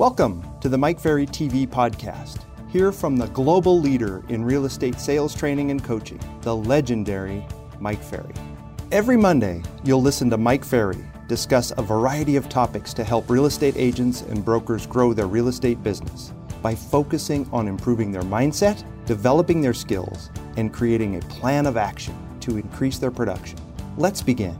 Welcome to the Mike Ferry TV podcast. Hear from the global leader in real estate sales training and coaching, the legendary Mike Ferry. Every Monday, you'll listen to Mike Ferry discuss a variety of topics to help real estate agents and brokers grow their real estate business by focusing on improving their mindset, developing their skills, and creating a plan of action to increase their production. Let's begin.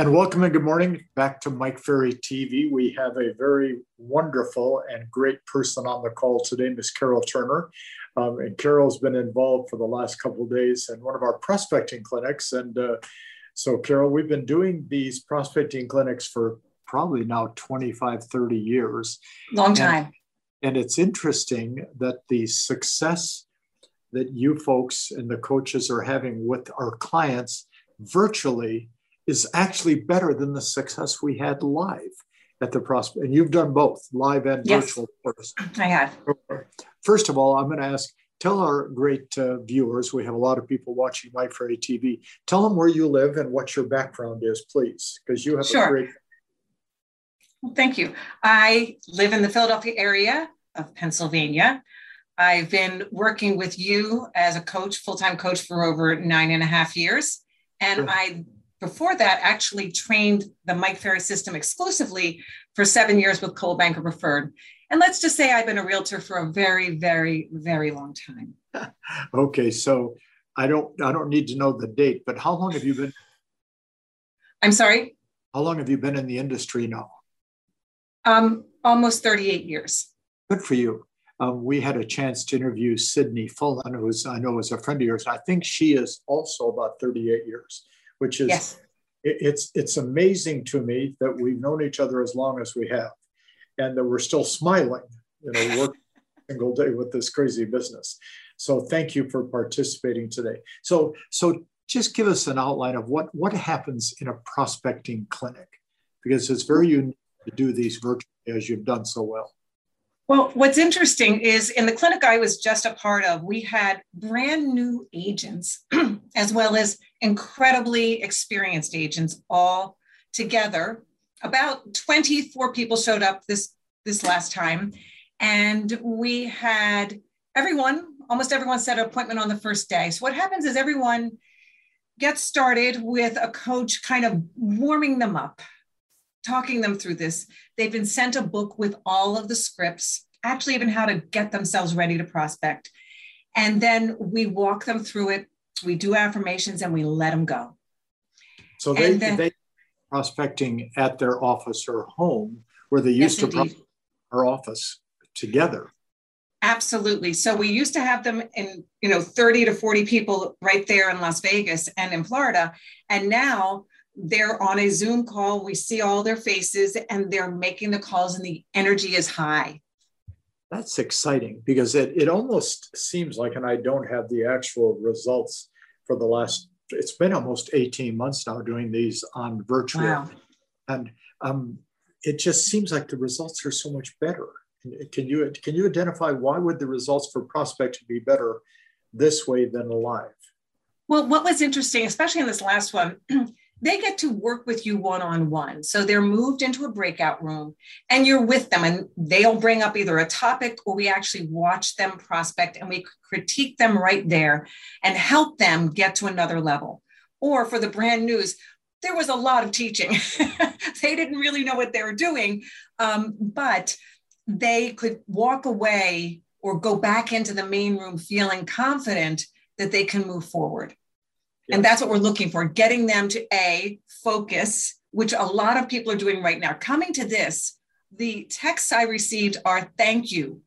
And welcome and good morning back to Mike Ferry TV. We have a very wonderful and great person on the call today, Miss Carol Turner. Um, and Carol's been involved for the last couple of days in one of our prospecting clinics. And uh, so, Carol, we've been doing these prospecting clinics for probably now 25, 30 years. Long time. And, and it's interesting that the success that you folks and the coaches are having with our clients virtually is actually better than the success we had live at the prospect. And you've done both live and yes, virtual. First. I have. First of all, I'm going to ask, tell our great uh, viewers, we have a lot of people watching Mike Ferry TV, tell them where you live and what your background is, please, because you have sure. a great. Well, thank you. I live in the Philadelphia area of Pennsylvania. I've been working with you as a coach, full time coach, for over nine and a half years. And sure. I before that actually trained the Mike Ferry system exclusively for seven years with Coldwell Banker Preferred. And let's just say I've been a realtor for a very, very, very long time. okay, so I don't I don't need to know the date, but how long have you been? I'm sorry. How long have you been in the industry now? Um, almost 38 years. Good for you. Um, we had a chance to interview Sydney Fuller, who's I know is a friend of yours. I think she is also about 38 years which is yes. it, it's it's amazing to me that we've known each other as long as we have, and that we're still smiling, you know, working single day with this crazy business. So thank you for participating today. So so just give us an outline of what what happens in a prospecting clinic, because it's very unique to do these virtually as you've done so well. Well, what's interesting is in the clinic I was just a part of, we had brand new agents as well as incredibly experienced agents all together. About 24 people showed up this this last time and we had everyone almost everyone set an appointment on the first day. So what happens is everyone gets started with a coach kind of warming them up talking them through this. They've been sent a book with all of the scripts, actually, even how to get themselves ready to prospect. And then we walk them through it. We do affirmations and we let them go. So they, then, they prospecting at their office or home where they used yes, to prospect our office together. Absolutely. So we used to have them in, you know, 30 to 40 people right there in Las Vegas and in Florida. And now they're on a Zoom call. We see all their faces and they're making the calls, and the energy is high. That's exciting because it, it almost seems like, and I don't have the actual results for the last, it's been almost 18 months now doing these on virtual. Wow. And um, it just seems like the results are so much better. Can you, can you identify why would the results for prospecting be better this way than live? Well, what was interesting, especially in this last one, they get to work with you one on one. So they're moved into a breakout room and you're with them, and they'll bring up either a topic or we actually watch them prospect and we critique them right there and help them get to another level. Or for the brand news, there was a lot of teaching. they didn't really know what they were doing, um, but they could walk away or go back into the main room feeling confident that they can move forward. And that's what we're looking for getting them to A, focus, which a lot of people are doing right now. Coming to this, the texts I received are thank you.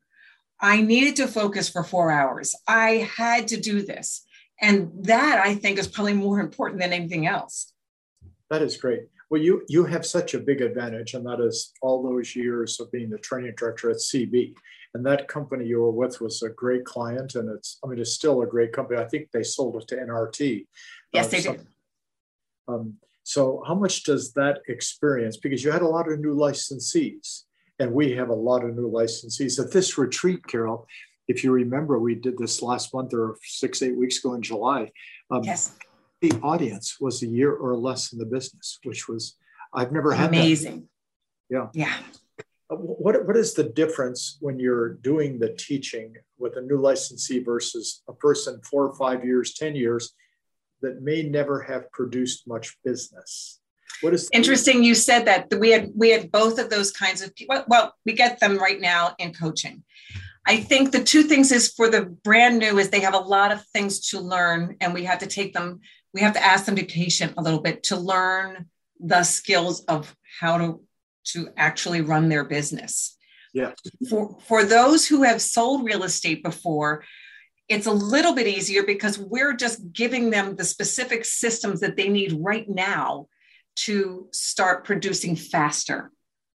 I needed to focus for four hours. I had to do this. And that I think is probably more important than anything else. That is great. Well, you you have such a big advantage, and that is all those years of being the training director at CB. And that company you were with was a great client, and it's I mean it's still a great company. I think they sold it to NRT. Yes, uh, they so, did. Um, so how much does that experience? Because you had a lot of new licensees, and we have a lot of new licensees at this retreat, Carol. If you remember, we did this last month or six, eight weeks ago in July. Um, yes the audience was a year or less in the business, which was I've never had amazing. That. Yeah. Yeah. What, what is the difference when you're doing the teaching with a new licensee versus a person four or five years, 10 years that may never have produced much business? What is interesting? You said that we had we had both of those kinds of people. Well, we get them right now in coaching. I think the two things is for the brand new is they have a lot of things to learn, and we have to take them. We have to ask them to be patient a little bit to learn the skills of how to to actually run their business. Yeah. For for those who have sold real estate before, it's a little bit easier because we're just giving them the specific systems that they need right now to start producing faster.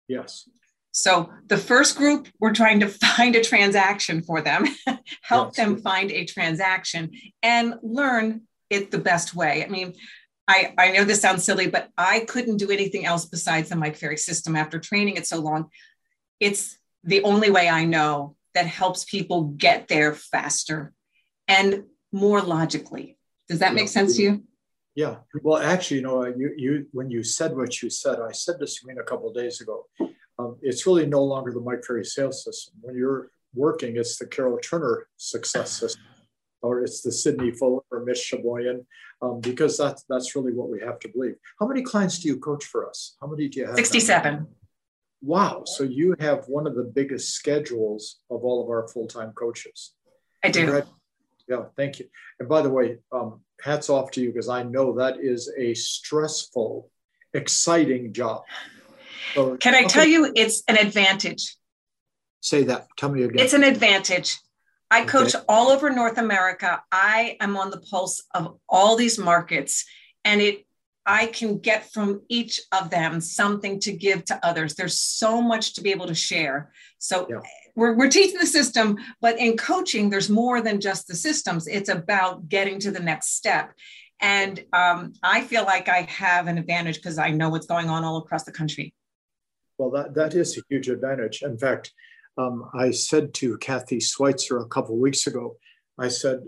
Yes. So the first group, we're trying to find a transaction for them, help yes. them find a transaction and learn it the best way. I mean, I, I know this sounds silly, but I couldn't do anything else besides the Mike Ferry system after training it so long. It's the only way I know that helps people get there faster and more logically. Does that make sense to you? Yeah. Well, actually, you know, you you when you said what you said, I said this to me a couple of days ago. Um, it's really no longer the Mike Ferry sales system. When you're working, it's the Carol Turner success system, or it's the Sydney Fuller or Mitch Shaboyan, um, because that's that's really what we have to believe. How many clients do you coach for us? How many do you have? Sixty-seven. Wow. So you have one of the biggest schedules of all of our full-time coaches. I do. Yeah, thank you. And by the way, um, hats off to you because I know that is a stressful, exciting job. So, Can I tell you, it's an advantage. Say that. Tell me again. It's an advantage. I okay. coach all over North America. I am on the pulse of all these markets, and it I can get from each of them something to give to others. There's so much to be able to share. So yeah we're, we're teaching the system, but in coaching, there's more than just the systems. It's about getting to the next step. And um, I feel like I have an advantage because I know what's going on all across the country. Well, that, that is a huge advantage. In fact, um, I said to Kathy Schweitzer a couple of weeks ago, I said,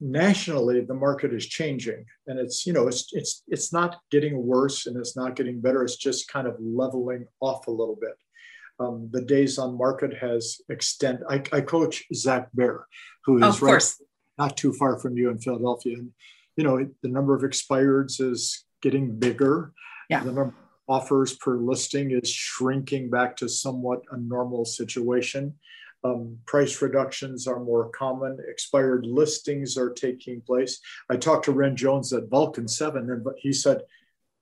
nationally, the market is changing and it's, you know, it's, it's, it's not getting worse and it's not getting better. It's just kind of leveling off a little bit um, the days on market has extended. I, I coach Zach Bear, who is right not too far from you in Philadelphia. And, you know, the number of expireds is getting bigger. Yeah. The number offers per listing is shrinking back to somewhat a normal situation. Um, price reductions are more common. Expired listings are taking place. I talked to Ren Jones at Vulcan 7, and he said,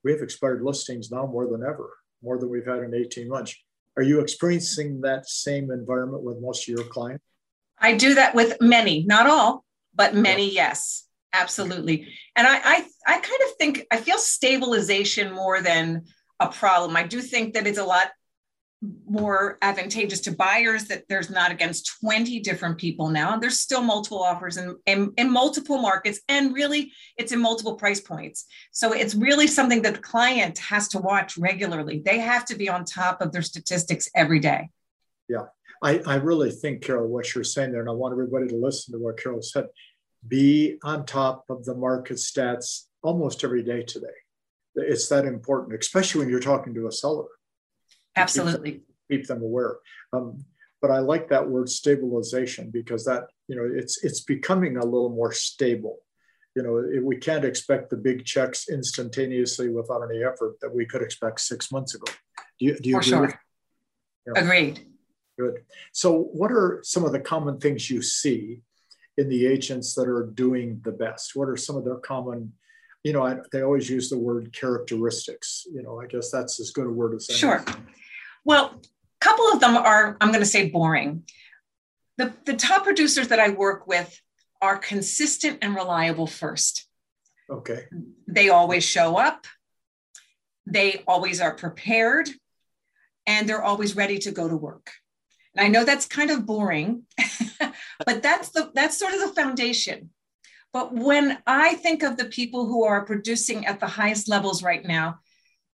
We have expired listings now more than ever, more than we've had in 18 months. Are you experiencing that same environment with most of your clients? I do that with many, not all, but many, yes, absolutely. And I, I, I kind of think I feel stabilization more than a problem. I do think that it's a lot more advantageous to buyers that there's not against 20 different people now. And there's still multiple offers in, in, in, multiple markets and really it's in multiple price points. So it's really something that the client has to watch regularly. They have to be on top of their statistics every day. Yeah. I, I really think carol what you're saying there and i want everybody to listen to what carol said be on top of the market stats almost every day today it's that important especially when you're talking to a seller Absolutely. Keep them, keep them aware. Um, but I like that word stabilization because that you know it's it's becoming a little more stable. You know, it, we can't expect the big checks instantaneously without any effort that we could expect six months ago. Do you, do you For agree? Sure. Yeah. Agreed. Good. So, what are some of the common things you see in the agents that are doing the best? What are some of their common you know, I, they always use the word characteristics. You know, I guess that's as good a word as any. Sure. Well, a couple of them are, I'm going to say, boring. The, the top producers that I work with are consistent and reliable first. Okay. They always show up, they always are prepared, and they're always ready to go to work. And I know that's kind of boring, but that's the that's sort of the foundation. But when I think of the people who are producing at the highest levels right now,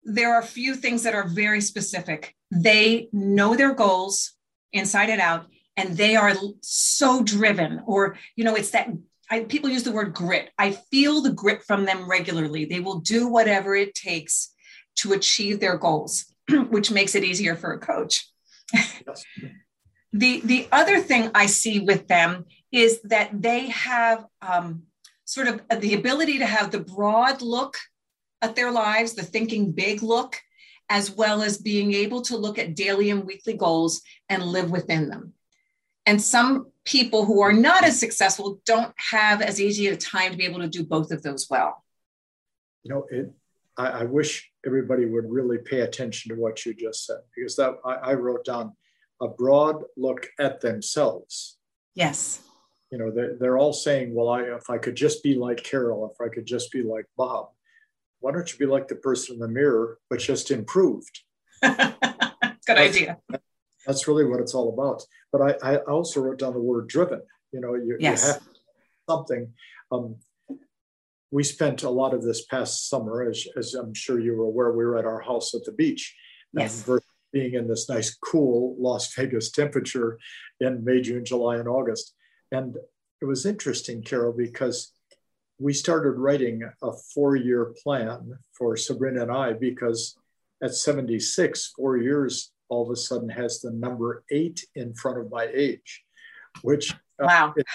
there are a few things that are very specific. They know their goals inside and out, and they are so driven, or, you know, it's that I, people use the word grit. I feel the grit from them regularly. They will do whatever it takes to achieve their goals, which makes it easier for a coach. Yes. the the other thing I see with them is that they have um, sort of the ability to have the broad look at their lives, the thinking big look, as well as being able to look at daily and weekly goals and live within them. And some people who are not as successful don't have as easy a time to be able to do both of those well. You know, it, I, I wish everybody would really pay attention to what you just said, because that I, I wrote down a broad look at themselves. Yes. You know, they're, they're all saying, well, I, if I could just be like Carol, if I could just be like Bob, why don't you be like the person in the mirror, but just improved? Good that's, idea. That's really what it's all about. But I, I also wrote down the word driven. You know, you, yes. you have something. Um, we spent a lot of this past summer, as, as I'm sure you were aware, we were at our house at the beach. Yes. being in this nice, cool Las Vegas temperature in May, June, July, and August. And it was interesting, Carol, because we started writing a four year plan for Sabrina and I because at 76, four years all of a sudden has the number eight in front of my age, which uh, wow. Uh, it,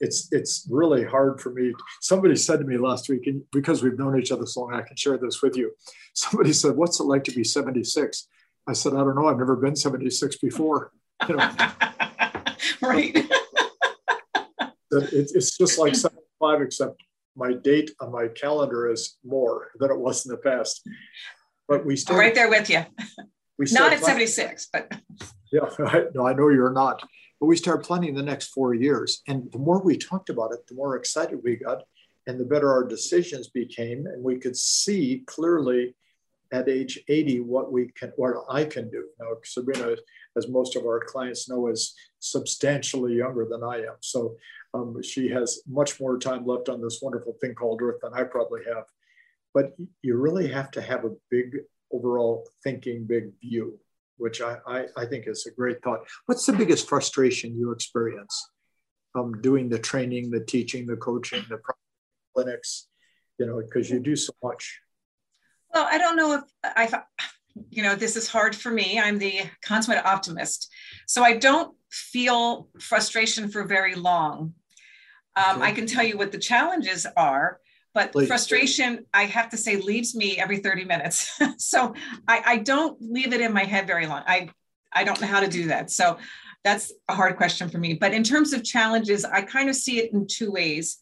it's it's really hard for me. Somebody said to me last week, and because we've known each other so long, I can share this with you. Somebody said, "What's it like to be 76?" I said, "I don't know. I've never been 76 before." You know? right. It, it's just like 75, except my date on my calendar is more than it was in the past. But we still right there with you. We not at 76, but yeah, I, no, I know you're not. But we started planning the next four years, and the more we talked about it, the more excited we got, and the better our decisions became, and we could see clearly at age 80 what we can, what I can do. Now, Sabrina, as most of our clients know, is substantially younger than I am, so um, she has much more time left on this wonderful thing called Earth than I probably have. But you really have to have a big overall thinking, big view, which I, I, I think is a great thought. What's the biggest frustration you experience um, doing the training, the teaching, the coaching, the clinics, you know, because you do so much? Well, I don't know if I, you know, this is hard for me. I'm the consummate optimist. So I don't feel frustration for very long. Um, I can tell you what the challenges are, but Please. frustration, I have to say, leaves me every 30 minutes. so I, I, don't leave it in my head very long. I, I don't know how to do that. So that's a hard question for me. But in terms of challenges, I kind of see it in two ways.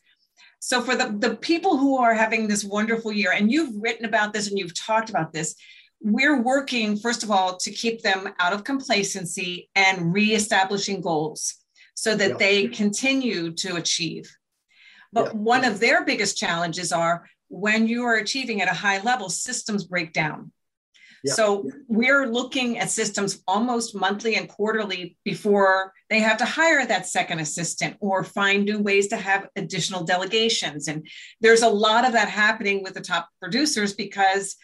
So for the, the people who are having this wonderful year, and you've written about this and you've talked about this, we're working, first of all, to keep them out of complacency and reestablishing goals so that yeah. they continue to achieve. But yeah. one of their biggest challenges are when you are achieving at a high level, systems break down. Yeah. So we're looking at systems almost monthly and quarterly before they have to hire that second assistant or find new ways to have additional delegations. And there's a lot of that happening with the top producers because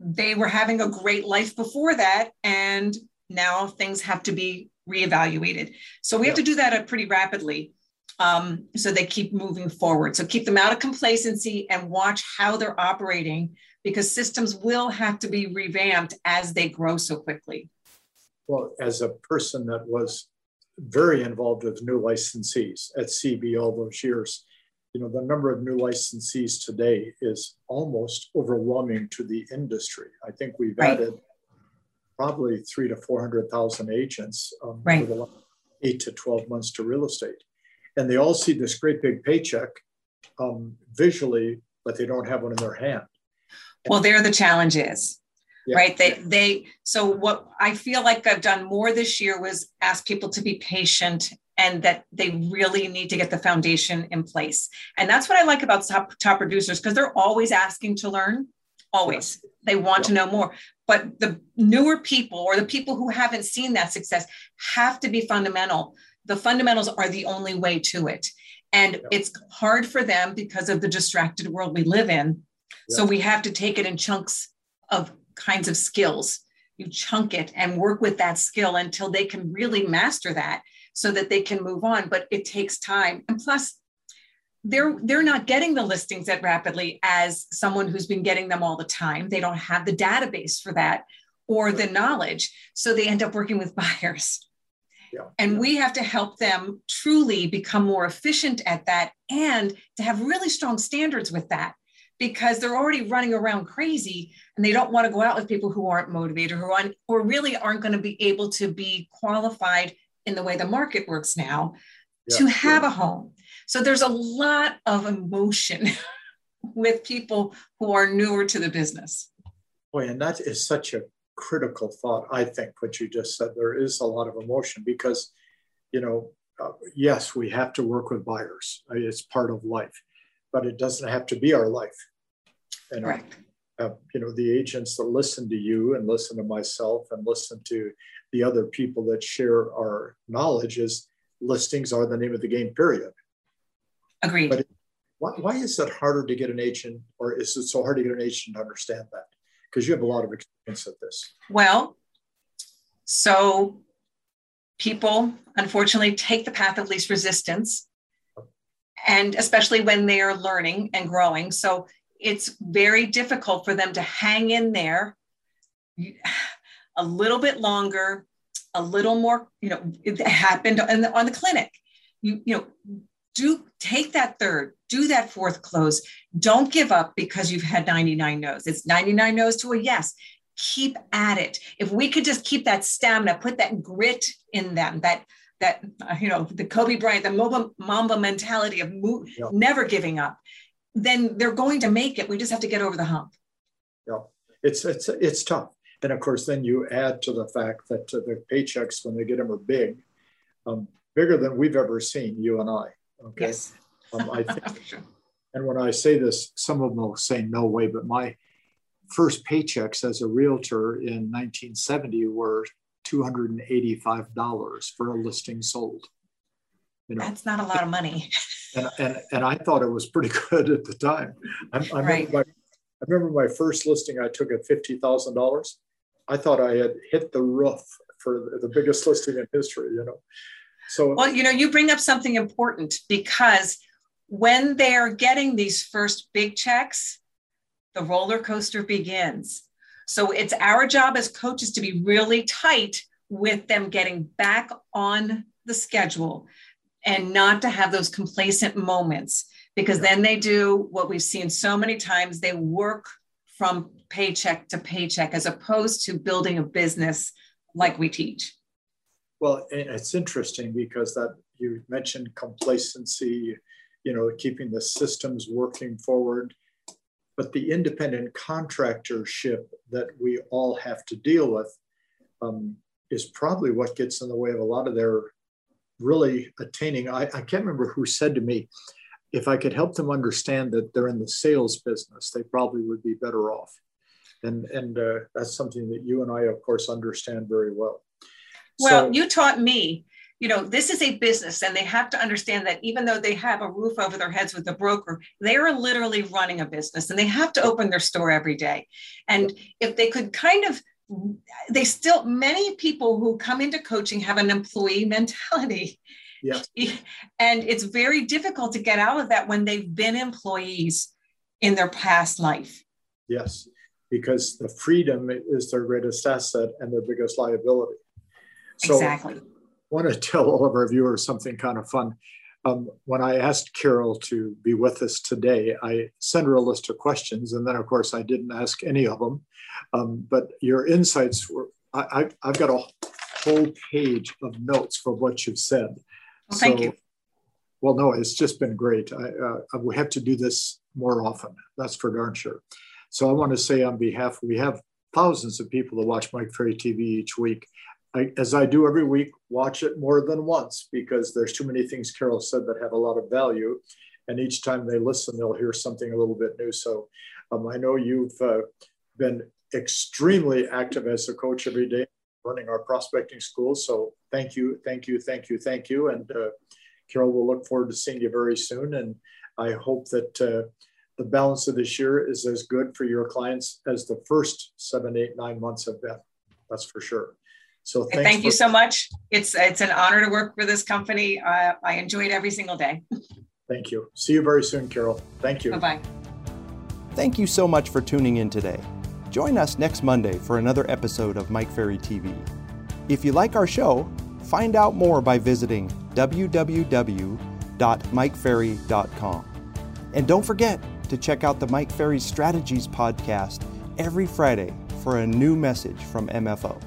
they were having a great life before that. And now things have to be reevaluated. So we have to do that pretty rapidly um, so they keep moving forward. So keep them out of complacency and watch how they're operating because systems will have to be revamped as they grow so quickly. Well, as a person that was very involved with new licensees at CB all those years, you know, the number of new licensees today is almost overwhelming to the industry. I think we've right. added probably three to 400,000 agents um, right. over the last eight to 12 months to real estate. And they all see this great big paycheck um, visually, but they don't have one in their hand. Well, there the challenge is. Yeah. Right. They they so what I feel like I've done more this year was ask people to be patient and that they really need to get the foundation in place. And that's what I like about top top producers because they're always asking to learn always. Yes. they want to know more. But the newer people or the people who haven't seen that success have to be fundamental. The fundamentals are the only way to it. And it's hard for them because of the distracted world we live in. So we have to take it in chunks of kinds of skills. You chunk it and work with that skill until they can really master that so that they can move on but it takes time and plus they're they're not getting the listings that rapidly as someone who's been getting them all the time they don't have the database for that or the knowledge. So they end up working with buyers. Yeah. And we have to help them truly become more efficient at that and to have really strong standards with that because they're already running around crazy and they don't want to go out with people who aren't motivated who aren't or really aren't going to be able to be qualified in the way the market works now yeah, to have a home. So there's a lot of emotion with people who are newer to the business. Boy, and that is such a critical thought, I think, what you just said. There is a lot of emotion because, you know, uh, yes, we have to work with buyers. It's part of life, but it doesn't have to be our life. And, Correct. Uh, you know, the agents that listen to you and listen to myself and listen to the other people that share our knowledge is listings are the name of the game, period. Agreed. But why, why is it harder to get an agent or is it so hard to get an agent to understand that? Because you have a lot of experience at this. Well, so people unfortunately take the path of least resistance and especially when they are learning and growing so it's very difficult for them to hang in there a little bit longer, a little more, you know, it happened on the, on the clinic. You, you know, do take that third, do that fourth close. Don't give up because you've had 99 no's. It's 99 no's to a yes. Keep at it. If we could just keep that stamina, put that grit in them, that that uh, you know the Kobe Bryant, the Mamba, Mamba mentality of mo- yeah. never giving up, then they're going to make it. We just have to get over the hump. Yeah, it's it's it's tough. And of course, then you add to the fact that uh, the paychecks, when they get them, are big, um, bigger than we've ever seen, you and I. Okay. Yes. Um, I think, sure. And when I say this, some of them will say, no way, but my first paychecks as a realtor in 1970 were $285 for a listing sold. You know, That's not a lot of money. and, and, and I thought it was pretty good at the time. I, I right. remember, my, I remember my first listing I took at $50,000. I thought I had hit the roof for the biggest listing in history, you know. So well, you know, you bring up something important because when they're getting these first big checks, the roller coaster begins. So it's our job as coaches to be really tight with them getting back on the schedule and not to have those complacent moments because then they do what we've seen so many times they work from paycheck to paycheck as opposed to building a business like we teach. Well, it's interesting because that you mentioned complacency, you know, keeping the systems working forward. But the independent contractorship that we all have to deal with um, is probably what gets in the way of a lot of their really attaining. I, I can't remember who said to me, if I could help them understand that they're in the sales business, they probably would be better off. And, and uh, that's something that you and I, of course, understand very well. Well, so, you taught me, you know, this is a business and they have to understand that even though they have a roof over their heads with a broker, they are literally running a business and they have to open their store every day. And if they could kind of they still many people who come into coaching have an employee mentality yeah. And it's very difficult to get out of that when they've been employees in their past life. Yes, because the freedom is their greatest asset and their biggest liability. So exactly. I want to tell all of our viewers something kind of fun. Um, when I asked Carol to be with us today, I sent her a list of questions, and then, of course, I didn't ask any of them. Um, but your insights were, I, have got a whole page of notes for what you've said. Well, thank so, you. Well, no, it's just been great. I, uh, we have to do this more often. That's for darn sure. So I want to say on behalf, we have thousands of people that watch Mike Ferry TV each week. I, as I do every week, watch it more than once because there's too many things Carol said that have a lot of value. And each time they listen, they'll hear something a little bit new. So um, I know you've uh, been extremely active as a coach every day running our prospecting school. So thank you, thank you, thank you, thank you. And uh, Carol, we'll look forward to seeing you very soon. And I hope that uh, the balance of this year is as good for your clients as the first seven, eight, nine months have been. That's for sure. So thank you so much. It's it's an honor to work for this company. Uh, I enjoy it every single day. Thank you. See you very soon, Carol. Thank you. Bye bye. Thank you so much for tuning in today. Join us next Monday for another episode of Mike Ferry TV. If you like our show, find out more by visiting www.mikeferry.com. And don't forget to check out the Mike Ferry Strategies podcast every Friday for a new message from MFO.